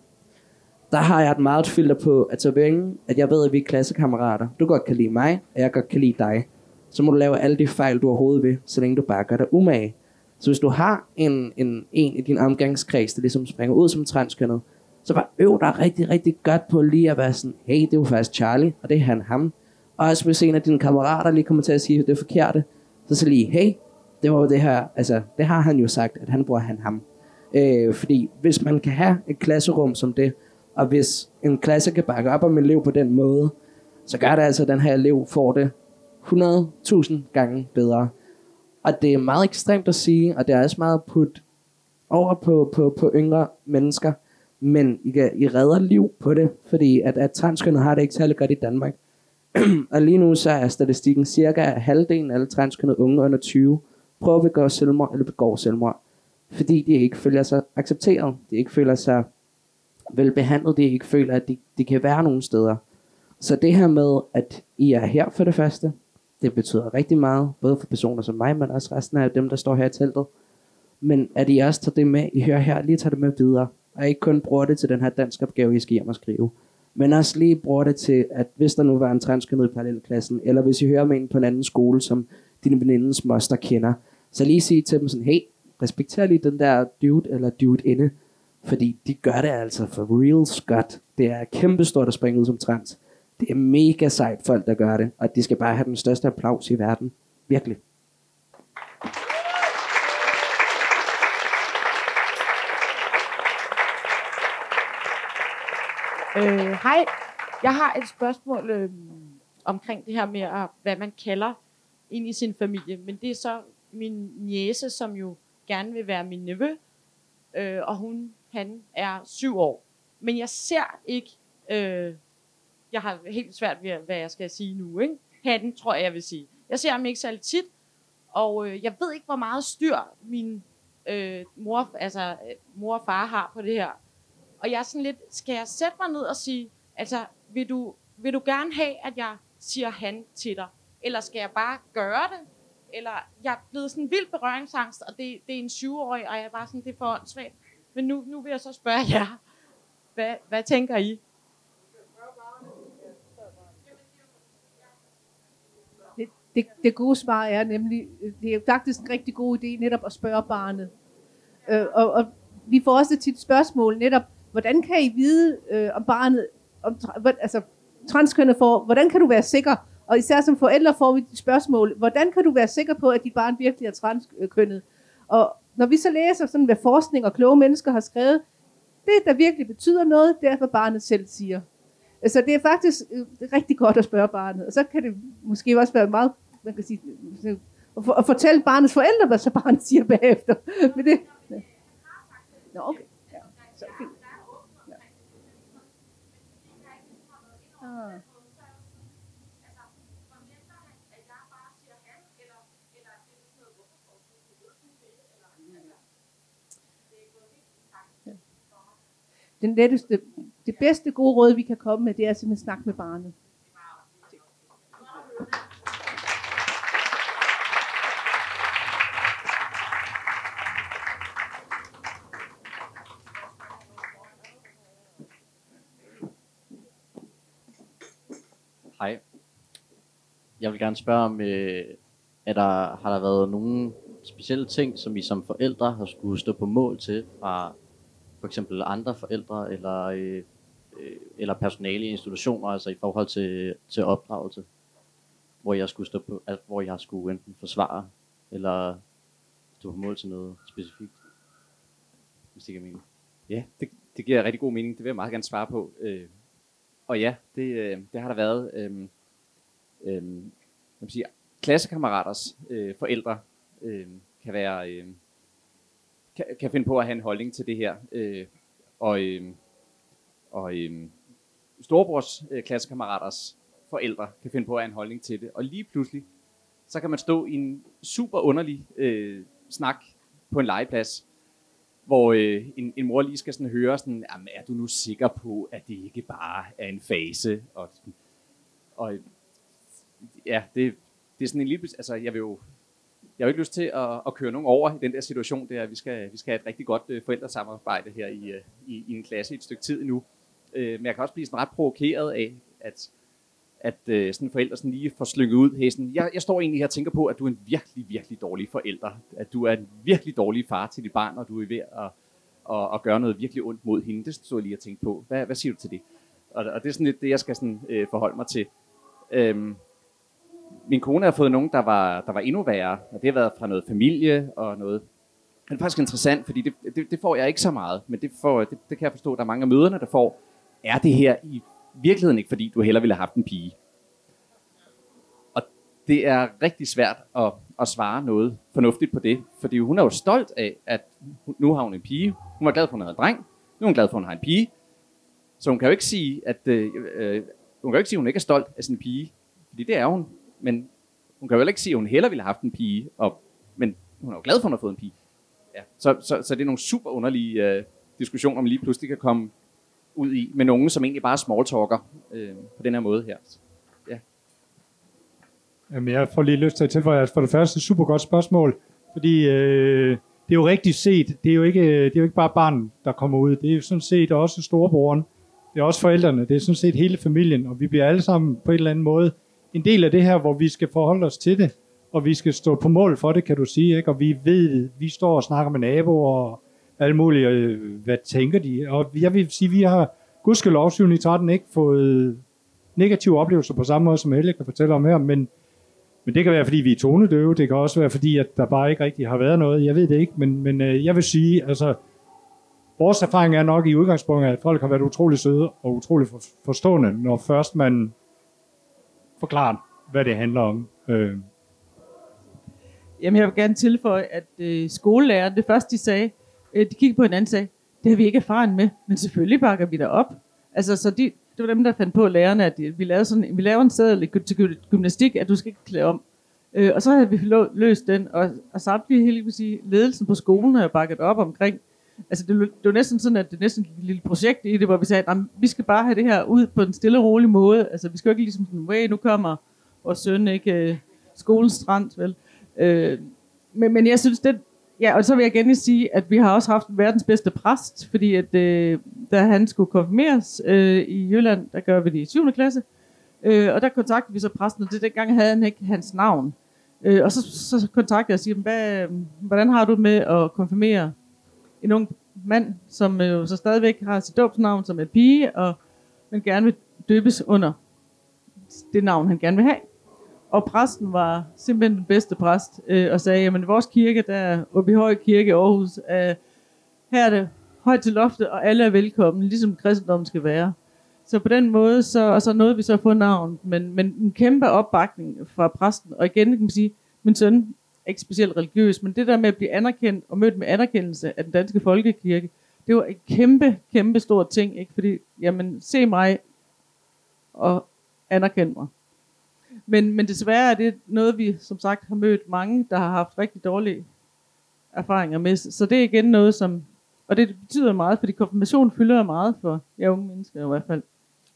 Speaker 2: Der har jeg et meget filter på, at så længe, at jeg ved, at vi er klassekammerater, du godt kan lide mig, og jeg godt kan lide dig, så må du lave alle de fejl, du overhovedet vil, så længe du bare gør dig umage. Så hvis du har en, en, en i din omgangskreds, der ligesom springer ud som transkønnet, så bare øv dig rigtig, rigtig godt på lige at være sådan, hey, det er jo faktisk Charlie, og det er han ham. Og også hvis en af dine kammerater lige kommer til at sige, at det er forkerte, så så lige, hey, det var jo det her, altså, det har han jo sagt, at han bruger han ham. Øh, fordi hvis man kan have et klasserum som det, og hvis en klasse kan bakke op om en elev på den måde, så gør det altså, at den her elev får det 100.000 gange bedre. Og det er meget ekstremt at sige, og det er også meget put over på, på, på yngre mennesker, men I, kan, I redder liv på det, fordi at, at transkønnet har det ikke særlig godt i Danmark. [CLEARS THROAT] og lige nu så er statistikken cirka at halvdelen af alle transkønnede unge under 20 prøver at begå selvmord eller begår selvmord, fordi de ikke føler sig accepteret, de ikke føler sig velbehandlet, de ikke føler, at de, de kan være nogen steder. Så det her med, at I er her for det første, det betyder rigtig meget, både for personer som mig, men også resten af dem, der står her i teltet. Men at I også tager det med, I hører her, lige tager det med videre, og ikke kun bruger det til den her dansk opgave, I skal hjem og skrive. Men også lige bruger det til, at hvis der nu var en transkønnet i parallelklassen, eller hvis I hører med en på en anden skole, som dine venindens moster kender, så lige sige til dem sådan, hey, respekter lige den der dude eller dude inde, fordi de gør det altså for real godt. Det er kæmpestort at springe ud som trans. Det er mega sejt folk, der gør det, og de skal bare have den største applaus i verden. Virkelig.
Speaker 10: Øh, hej, jeg har et spørgsmål øh, omkring det her med, at, hvad man kalder ind i sin familie. Men det er så min niece, som jo gerne vil være min nevø, øh, og hun, han er syv år. Men jeg ser ikke, øh, jeg har helt svært ved, hvad jeg skal sige nu, ikke? Han, tror jeg, jeg vil sige. Jeg ser ham ikke særlig tit, og øh, jeg ved ikke, hvor meget styr min øh, mor, altså, øh, mor og far har på det her. Og jeg er sådan lidt, skal jeg sætte mig ned og sige, altså, vil du, vil du gerne have, at jeg siger han til dig? Eller skal jeg bare gøre det? Eller jeg er blevet sådan vild berøringsangst, og det, det er en 20-årig, og jeg er bare sådan, det er for åndssvagt. Men nu, nu vil jeg så spørge jer, hvad, hvad tænker I?
Speaker 1: Det, det, det gode svar er nemlig, det er faktisk en rigtig god idé netop at spørge barnet. Øh, og, og vi får også tit spørgsmål netop, hvordan kan I vide øh, om barnet, om, altså transkønnet får, hvordan kan du være sikker, og især som forældre får vi spørgsmål, hvordan kan du være sikker på, at dit barn virkelig er transkønnet? Og når vi så læser sådan, hvad forskning og kloge mennesker har skrevet, det der virkelig betyder noget, det er, hvad barnet selv siger. Så det er faktisk øh, rigtig godt at spørge barnet, og så kan det måske også være meget, man kan sige, øh, at, for, at fortælle barnets forældre, hvad så barnet siger bagefter. Men det, ja. Nå, okay. Ja. Så, fint. Ja. Ah den letteste, det bedste gode råd, vi kan komme med, det er simpelthen at snakke med barnet.
Speaker 11: Hej. Jeg vil gerne spørge om, øh, er der, har der været nogle specielle ting, som I som forældre har skulle stå på mål til fra for eksempel andre forældre eller, øh, øh, eller personale i institutioner, altså i forhold til, til opdragelse, hvor jeg skulle stå på, altså, hvor jeg skulle enten forsvare eller stå på mål til noget specifikt, hvis det giver mening.
Speaker 3: Ja, det, det giver rigtig god mening. Det vil jeg meget gerne svare på. Øh, og ja, det, øh, det har der været. Øh, øh, man sige, klassekammeraters øh, forældre øh, kan være øh, kan, kan finde på at have en holdning til det her. Øh, og øh, og øh, storebrors øh, klassekammeraters forældre kan finde på at have en holdning til det. Og lige pludselig, så kan man stå i en super underlig øh, snak på en legeplads, hvor øh, en, en mor lige skal sådan høre sådan, Jamen, er du nu sikker på, at det ikke bare er en fase? Og, og ja, det, det er sådan en lille, altså jeg vil jo, jeg har jo ikke lyst til at, at køre nogen over i den der situation, det er, at vi skal, vi skal have et rigtig godt øh, forældresamarbejde her i, øh, i, i en klasse i et stykke tid nu. Øh, men jeg kan også blive sådan ret provokeret af, at, at øh, sådan forældre sådan lige får slynget ud. Hey, sådan, jeg, jeg står egentlig her og tænker på, at du er en virkelig, virkelig dårlig forælder. At du er en virkelig dårlig far til dit barn, og du er ved at, at, at gøre noget virkelig ondt mod hende. Det stod jeg lige og tænkte på. Hvad, hvad siger du til det? Og, og det er sådan lidt det, jeg skal sådan, øh, forholde mig til. Øhm, min kone har fået nogen, der var, der var endnu værre, og det har været fra noget familie og noget. Det er faktisk interessant, fordi det, det, det får jeg ikke så meget, men det, får, det, det kan jeg forstå, at der er mange af møderne, der får. Er det her i virkeligheden ikke, fordi du heller ville have haft en pige? Og det er rigtig svært at, at svare noget fornuftigt på det, fordi hun er jo stolt af, at nu har hun en pige. Hun var glad for, at hun havde en dreng. Nu er hun glad for, at hun har en pige. Så hun kan jo ikke sige, at øh, øh, hun kan jo ikke sige, at hun ikke er stolt af sin pige, fordi det er hun men hun kan jo heller ikke sige, at hun heller ville have haft en pige, og, men hun er jo glad for, at hun har fået en pige. Ja. Så, så, så det er nogle super underlige øh, diskussioner, man lige pludselig kan komme ud i, med nogen, som egentlig bare smalltalker øh, på den her måde her. Så, ja.
Speaker 4: Jamen, jeg får lige lyst til at tilføje, at for det første, super godt spørgsmål, fordi øh, det er jo rigtigt set, det er jo, ikke, det er jo ikke bare barnet, der kommer ud, det er jo sådan set også storebroren, det er også forældrene, det er sådan set hele familien, og vi bliver alle sammen på en eller anden måde en del af det her, hvor vi skal forholde os til det, og vi skal stå på mål for det, kan du sige, ikke? og vi ved, vi står og snakker med naboer og alt mulige, øh, hvad tænker de, og jeg vil sige, vi har gudskelov 7 13 ikke fået negative oplevelser på samme måde, som Helge kan fortælle om her, men, men det kan være, fordi vi er tonedøve, det kan også være, fordi at der bare ikke rigtig har været noget, jeg ved det ikke, men, men øh, jeg vil sige, altså, vores erfaring er nok i udgangspunktet, at folk har været utrolig søde og utrolig forstående, når først man forklare, hvad det handler om. Øh.
Speaker 5: Jamen, jeg vil gerne tilføje, at øh, skolelæreren, det første de sagde, øh, de kiggede på hinanden og sagde, det har vi ikke erfaring med, men selvfølgelig bakker vi der op. Altså, så de, det var dem, der fandt på lærerne, at øh, vi lavede, sådan, vi laver en sædel til gymnastik, at du skal ikke klæde om. Øh, og så havde vi løst den, og, og samtidig hele sige, ledelsen på skolen har bakket op omkring. Altså, det, det var næsten sådan, at det næsten et lille projekt i det, hvor vi sagde, at vi skal bare have det her ud på en stille og rolig måde. Altså, vi skal jo ikke ligesom sådan, hey, nu kommer vores søn ikke øh, skolens strand, vel? Øh, men, men jeg synes, det, ja, og så vil jeg gerne sige, at vi har også haft verdens bedste præst, fordi at, øh, da han skulle konfirmeres øh, i Jylland, der gør vi det i 7. klasse, øh, og der kontaktede vi så præsten, og det dengang havde han ikke hans navn. Øh, og så, så kontaktede jeg og siger, hvad, øh, hvordan har du med at konfirmere en ung mand, som jo så stadigvæk har sit dåbsnavn som er pige, og men gerne vil døbes under det navn, han gerne vil have. Og præsten var simpelthen den bedste præst, øh, og sagde, jamen vores kirke, der er oppe i Høj Kirke i Aarhus, øh, her er det højt til loftet, og alle er velkommen, ligesom kristendommen skal være. Så på den måde, så, og så nåede vi så at få navn, men, men en kæmpe opbakning fra præsten. Og igen kan man sige, min søn ikke specielt religiøs, men det der med at blive anerkendt og mødt med anerkendelse af den danske folkekirke, det var en kæmpe, kæmpe stor ting, ikke? Fordi, jamen, se mig og anerkend mig. Men, men desværre er det noget, vi som sagt har mødt mange, der har haft rigtig dårlige erfaringer med. Så det er igen noget, som Og det betyder meget, fordi konfirmation fylder meget for ja, unge mennesker i hvert fald.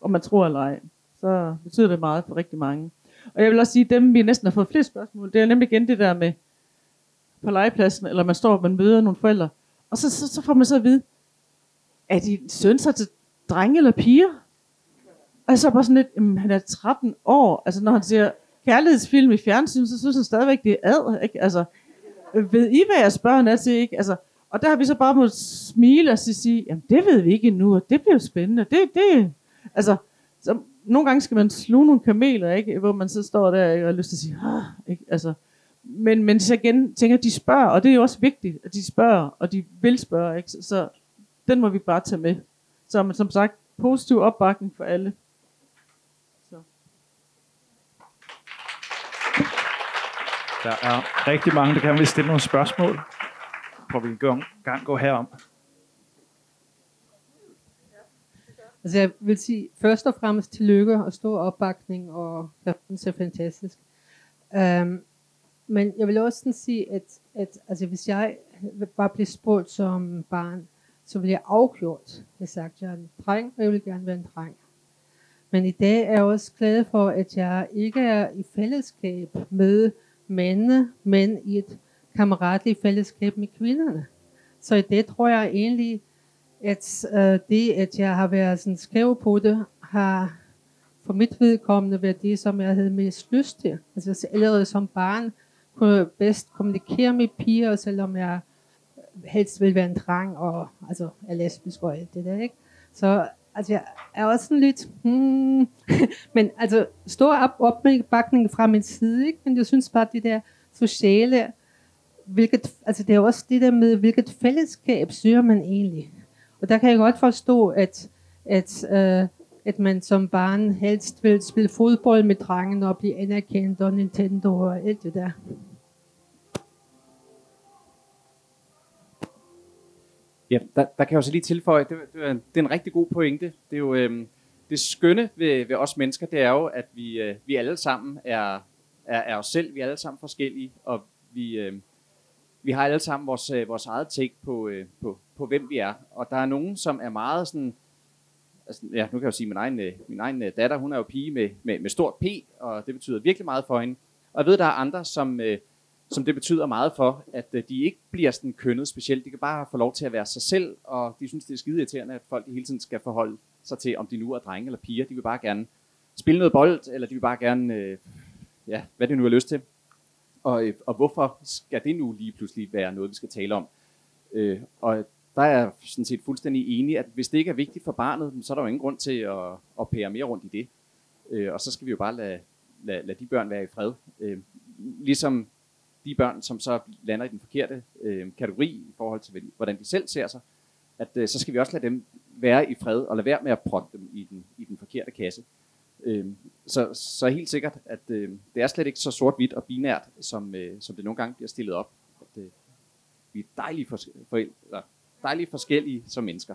Speaker 5: Om man tror eller ej, så betyder det meget for rigtig mange. Og jeg vil også sige, dem vi næsten har fået flere spørgsmål, det er nemlig igen det der med på legepladsen, eller man står og man møder nogle forældre, og så, så, så får man så at vide, er din søn så til drenge eller piger? Og så bare sådan lidt, jamen, han er 13 år, altså når han ser kærlighedsfilm i fjernsyn, så synes han stadigvæk, det er ad, ikke? Altså, ved I, hvad jeres børn er til, ikke? Altså, og der har vi så bare måttet smile og sige, jamen det ved vi ikke endnu, og det bliver spændende. Det, det, altså, nogle gange skal man sluge nogle kameler, ikke? hvor man så står der ikke? og har lyst til at sige, ah, ikke? Altså, men, men så igen tænker de spørger, og det er jo også vigtigt, at de spørger, og de vil spørge, ikke? Så, så den må vi bare tage med. Så men som sagt, positiv opbakning for alle. Så.
Speaker 12: Der er rigtig mange, der gerne vil stille nogle spørgsmål, hvor vi gang gå herom.
Speaker 13: Altså jeg vil sige først og fremmest tillykke og stor opbakning, og det er fantastisk. Um, men jeg vil også sådan sige, at, at altså, hvis jeg var blevet spurgt som barn, så ville jeg afgjort have sagt, at jeg er en dreng, og jeg vil gerne være en dreng. Men i dag er jeg også glad for, at jeg ikke er i fællesskab med mændene, men i et kammeratligt fællesskab med kvinderne. Så i det tror jeg egentlig, at øh, det, at jeg har været sådan skæv på det, har for mit vedkommende været det, som jeg havde mest lyst til. Altså allerede som barn kunne jeg bedst kommunikere med piger, selvom jeg helst ville være en dreng, og altså er lesbisk og alt det der, ikke? Så altså, jeg er også sådan lidt, hmm, [LAUGHS] men altså, stor op, opbakning fra min side, ikke? Men jeg synes bare, det der sociale, hvilket, altså det er også det der med, hvilket fællesskab søger man egentlig. Og der kan jeg godt forstå, at, at, øh, at man som barn helst vil spille fodbold med drengen og blive anerkendt og Nintendo og alt det der.
Speaker 3: Ja, der, der kan jeg også lige tilføje, det, det, er, det er en rigtig god pointe. Det er jo øh, det skønne ved, ved os mennesker, det er jo, at vi, øh, vi alle sammen er, er, er os selv, vi er alle sammen forskellige, og vi, øh, vi har alle sammen vores, øh, vores eget take på, øh, på, på, hvem vi er. Og der er nogen, som er meget sådan, altså, ja, nu kan jeg jo sige, min egen, øh, min egen øh, datter, hun er jo pige med, med, med stort P, og det betyder virkelig meget for hende. Og jeg ved, der er andre, som, øh, som det betyder meget for, at øh, de ikke bliver sådan kønnet specielt. De kan bare få lov til at være sig selv, og de synes, det er skide irriterende, at folk hele tiden skal forholde sig til, om de nu er drenge eller piger. De vil bare gerne spille noget bold, eller de vil bare gerne, øh, ja, hvad det nu har lyst til. Og, øh, og hvorfor skal det nu lige pludselig være noget, vi skal tale om? Øh, og der er jeg sådan set fuldstændig enig, at hvis det ikke er vigtigt for barnet, så er der jo ingen grund til at, at pære mere rundt i det. Øh, og så skal vi jo bare lade, lade, lade de børn være i fred. Øh, ligesom de børn, som så lander i den forkerte øh, kategori i forhold til, hvordan de selv ser sig, at øh, så skal vi også lade dem være i fred, og lade være med at proppe dem i den, i den forkerte kasse. Øh, så, så helt sikkert, at øh, det er slet ikke så sort-hvidt og binært, som, øh, som det nogle gange bliver stillet op. At, øh, vi er dejlige, for, forældre, dejlige forskellige som mennesker.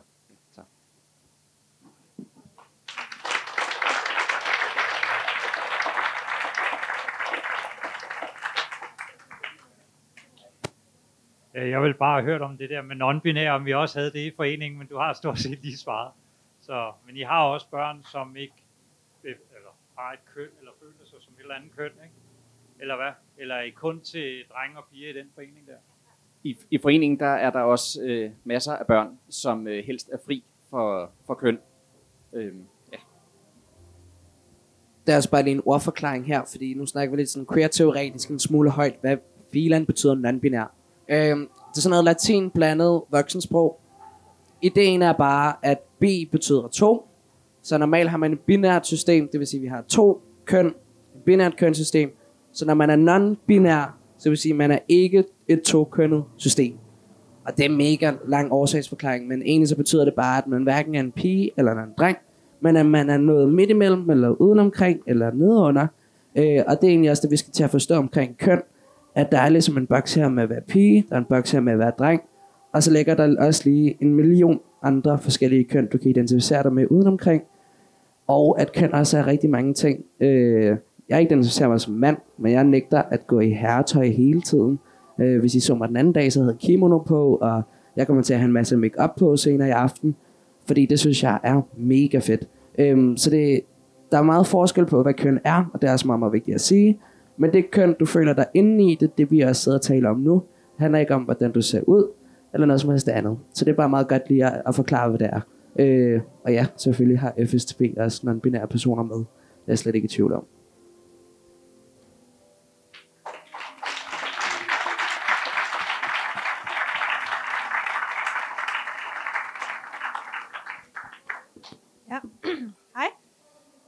Speaker 4: Øh, jeg vil bare have hørt om det der med non-binære, om vi også havde det i foreningen, men du har stort set lige svaret. Så, men I har også børn, som ikke har et køn, eller føler sig som et eller andet køn, ikke? Eller hvad? Eller er I kun til drenge og piger i den forening der?
Speaker 3: I, i foreningen der er der også øh, masser af børn, som øh, helst er fri for, for køn. Øhm, ja.
Speaker 2: Der er også bare lige en ordforklaring her, fordi nu snakker vi lidt sådan queer-teoretisk en smule højt, hvad filan betyder non-binær. Øhm, det er sådan noget latin blandet voksensprog. Ideen er bare, at B betyder to. Så normalt har man et binært system, det vil sige, at vi har to køn, et binært kønssystem. Så når man er non-binær, så vil sige, at man er ikke et to-kønnet system. Og det er mega lang årsagsforklaring, men egentlig så betyder det bare, at man hverken er en pige eller en dreng, men at man er noget midt imellem, eller udenomkring, eller nedenunder. Øh, og det er egentlig også det, vi skal til at forstå omkring køn at der er ligesom en boks her med at være pige, der er en boks her med at være dreng, og så ligger der også lige en million andre forskellige køn, du kan identificere dig med udenomkring. Og at køn også er rigtig mange ting. Øh, jeg identificerer mig som mand, men jeg nægter at gå i herretøj hele tiden. Øh, hvis I så mig den anden dag, så havde jeg kimono på, og Jeg kommer til at have en masse make på senere i aften, fordi det synes jeg er mega fedt. Øh, så det, der er meget forskel på, hvad køn er, og det er også meget, meget vigtigt at sige. Men det køn, du føler dig inde i, det det, vi også sidder og taler om nu, handler ikke om, hvordan du ser ud, eller noget som helst andet. Så det er bare meget godt lige at, at forklare, hvad det er. Øh, og ja, selvfølgelig har FSTP også non-binære personer med. Det er jeg slet ikke i tvivl om.
Speaker 14: Ja, [CLEARS THROAT] hej.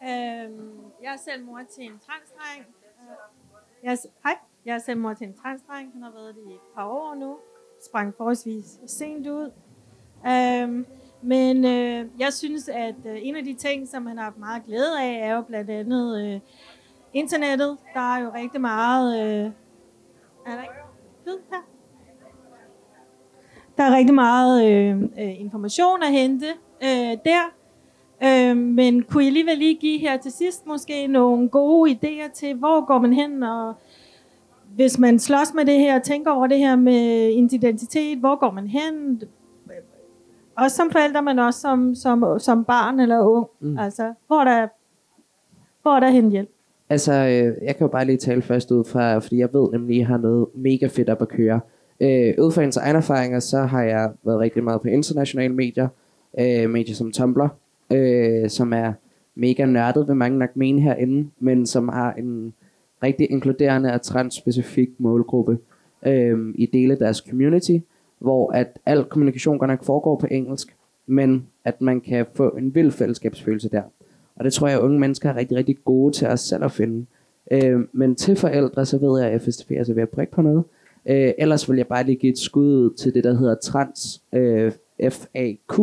Speaker 14: Øhm, jeg er selv mor til en transdreng. Øh, jeg er, hej, jeg er selv mor til en transdreng. Han har været det i et par år nu. Sprang forholdsvis sent ud. Øhm, men øh, jeg synes, at øh, en af de ting, som han har haft meget glæde af, er jo blandt andet øh, internettet. Der er jo rigtig meget... Øh, er der ikke lyd her? Der er rigtig meget øh, øh, information at hente øh, der. Øh, men kunne I alligevel lige give her til sidst måske nogle gode idéer til, hvor går man hen, og hvis man slås med det her, tænker over det her med identitet, hvor går man hen? Også som forældre, men også som, som, som barn eller ung.
Speaker 2: Mm.
Speaker 14: Altså, hvor er der, hvor er der hen hjælp?
Speaker 2: Altså, øh, jeg kan jo bare lige tale først ud fra, fordi jeg ved nemlig, at jeg har noget mega fedt op at køre. Øh, ud fra ens egne erfaringer, så har jeg været rigtig meget på internationale medier. Øh, medier som Tumblr, øh, som er mega nørdet, vil mange nok mene herinde, men som har en rigtig inkluderende og transspecifik målgruppe øh, i dele af deres community, hvor at al kommunikation godt nok foregår på engelsk, men at man kan få en vild fællesskabsfølelse der. Og det tror jeg, at unge mennesker er rigtig, rigtig gode til os selv at finde. Øh, men til forældre, så ved jeg, at FSTP er så ved at prikke på noget. Øh, ellers vil jeg bare lige give et skud til det, der hedder Trans øh, FAQ,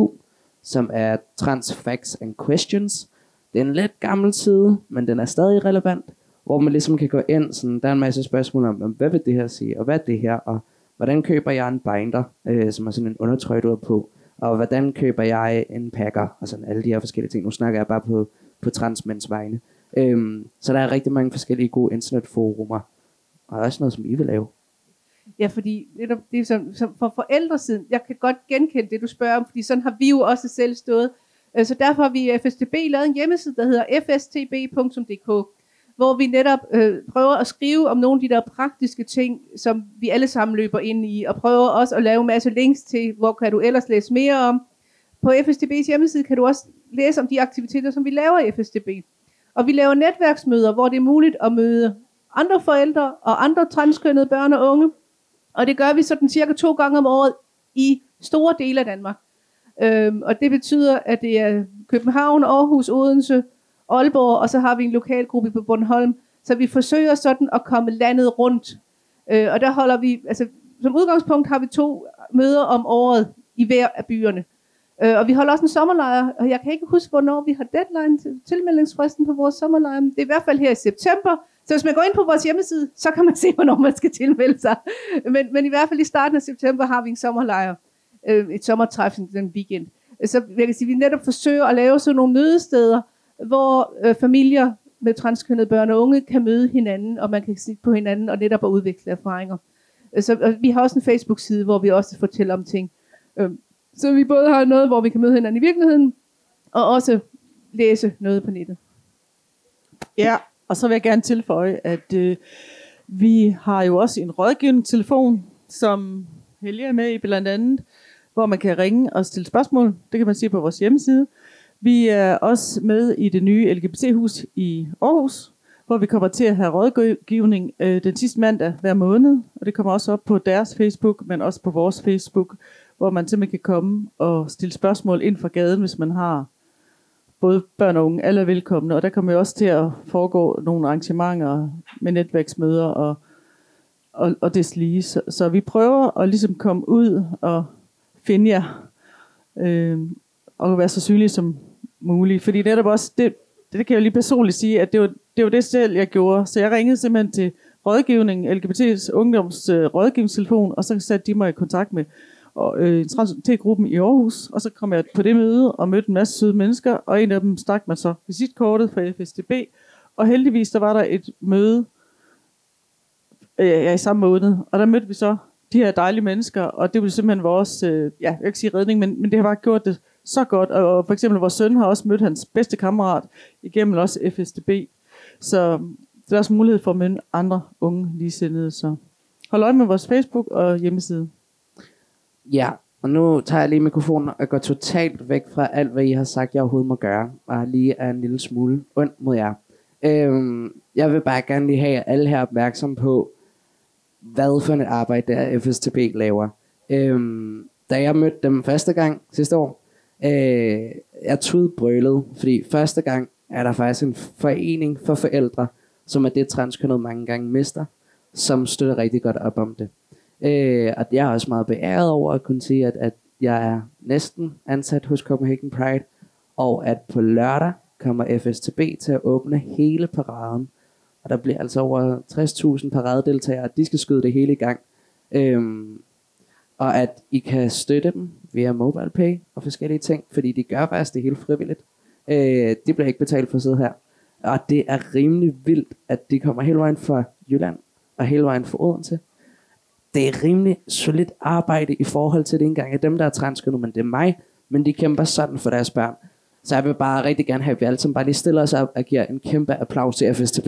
Speaker 2: som er Trans Facts and Questions. Det er en lidt gammel side, men den er stadig relevant, hvor man ligesom kan gå ind, sådan, der er en masse spørgsmål om, hvad vil det her sige, og hvad er det her, og hvordan køber jeg en binder, øh, som er sådan en undertrøje, du har på, og hvordan køber jeg en pakker, og sådan alle de her forskellige ting. Nu snakker jeg bare på, på transmænds vegne. Øhm, så der er rigtig mange forskellige gode internetforumer, og der også noget, som I vil lave.
Speaker 1: Ja, fordi netop det er som, som for forældresiden, jeg kan godt genkende det, du spørger om, fordi sådan har vi jo også selv stået. Øh, så derfor har vi i FSTB lavet en hjemmeside, der hedder fstb.dk, hvor vi netop øh, prøver at skrive om nogle af de der praktiske ting, som vi alle sammen løber ind i, og prøver også at lave en masse links til, hvor kan du ellers læse mere om. På FSTB's hjemmeside kan du også læse om de aktiviteter, som vi laver i FSTB. Og vi laver netværksmøder, hvor det er muligt at møde andre forældre og andre transkønnede børn og unge. Og det gør vi sådan cirka to gange om året i store dele af Danmark. Øhm, og det betyder, at det er København, Aarhus, Odense, Aalborg, og så har vi en lokalgruppe på Bornholm. Så vi forsøger sådan at komme landet rundt. Øh, og der holder vi, altså som udgangspunkt har vi to møder om året i hver af byerne. Øh, og vi holder også en sommerlejr, og jeg kan ikke huske, hvornår vi har deadline til tilmeldingsfristen på vores sommerlejr. Det er i hvert fald her i september. Så hvis man går ind på vores hjemmeside, så kan man [LAUGHS] se, hvornår man skal tilmelde sig. Men, men i hvert fald i starten af september har vi en sommerlejr. Øh, et sommertræf den weekend. Så jeg kan sige, vi netop forsøger at lave sådan nogle mødesteder, hvor øh, familier med transkønnede børn og unge kan møde hinanden, og man kan se på hinanden og netop at erfaringer. Øh, så og vi har også en Facebook-side, hvor vi også fortæller om ting. Øh, så vi både har noget, hvor vi kan møde hinanden i virkeligheden, og også læse noget på nettet.
Speaker 5: Ja, og så vil jeg gerne tilføje, at øh, vi har jo også en rådgivningstelefon, som Helge er med i blandt andet, hvor man kan ringe og stille spørgsmål. Det kan man se på vores hjemmeside. Vi er også med i det nye LGBT-hus i Aarhus, hvor vi kommer til at have rådgivning øh, den sidste mandag hver måned. Og det kommer også op på deres Facebook, men også på vores Facebook, hvor man simpelthen kan komme og stille spørgsmål ind fra gaden, hvis man har både børn og unge, alle er velkomne. Og der kommer jo også til at foregå nogle arrangementer med netværksmøder og, og, og det lige. Så, så vi prøver at ligesom komme ud og finde jer, øh, og være så synlige som muligt. Fordi netop også, det, det kan jeg lige personligt sige, at det var, det var det selv, jeg gjorde. Så jeg ringede simpelthen til rådgivning, LGBT's ungdoms øh, rådgivningstelefon, og så satte de mig i kontakt med og, øh, gruppen i Aarhus, og så kom jeg på det møde og mødte en masse søde mennesker, og en af dem stak mig så visitkortet fra FSDB, og heldigvis der var der et møde øh, ja, i samme måned, og der mødte vi så de her dejlige mennesker, og det blev simpelthen vores, øh, ja, jeg kan ikke sige redning, men, men det har bare gjort det så godt, og, og for eksempel vores søn har også mødt hans bedste kammerat igennem også FSDB, så der er også mulighed for at møde andre unge ligesindede, så hold øje med vores Facebook og hjemmeside.
Speaker 2: Ja, og nu tager jeg lige mikrofonen og går totalt væk fra alt, hvad I har sagt, jeg overhovedet må gøre, og lige er en lille smule ond mod jer. Øhm, jeg vil bare gerne lige have alle her opmærksom på, hvad for et arbejde der FSTB laver. Øhm, da jeg mødte dem første gang sidste år, øh, jeg tudbrølede, fordi første gang er der faktisk en forening for forældre, som er det transkønnet mange gange mister, som støtter rigtig godt op om det. Øh, og jeg er også meget beæret over at kunne sige, at, at jeg er næsten ansat hos Copenhagen Pride, og at på lørdag kommer FSTB til at åbne hele paraden. Og der bliver altså over 60.000 paradedeltagere, de skal skyde det hele i gang. Øhm, og at I kan støtte dem via MobilePay og forskellige ting, fordi de gør faktisk det helt frivilligt. Øh, de bliver ikke betalt for at sidde her. Og det er rimelig vildt, at de kommer hele vejen fra Jylland og hele vejen fra Odense. Det er rimelig solidt arbejde i forhold til det engang af dem, der er transkønnet, men det er mig, men de kæmper sådan for deres børn. Så jeg vil bare rigtig gerne have, at vi alle sammen bare lige stiller os op og giver en kæmpe applaus til FSTB.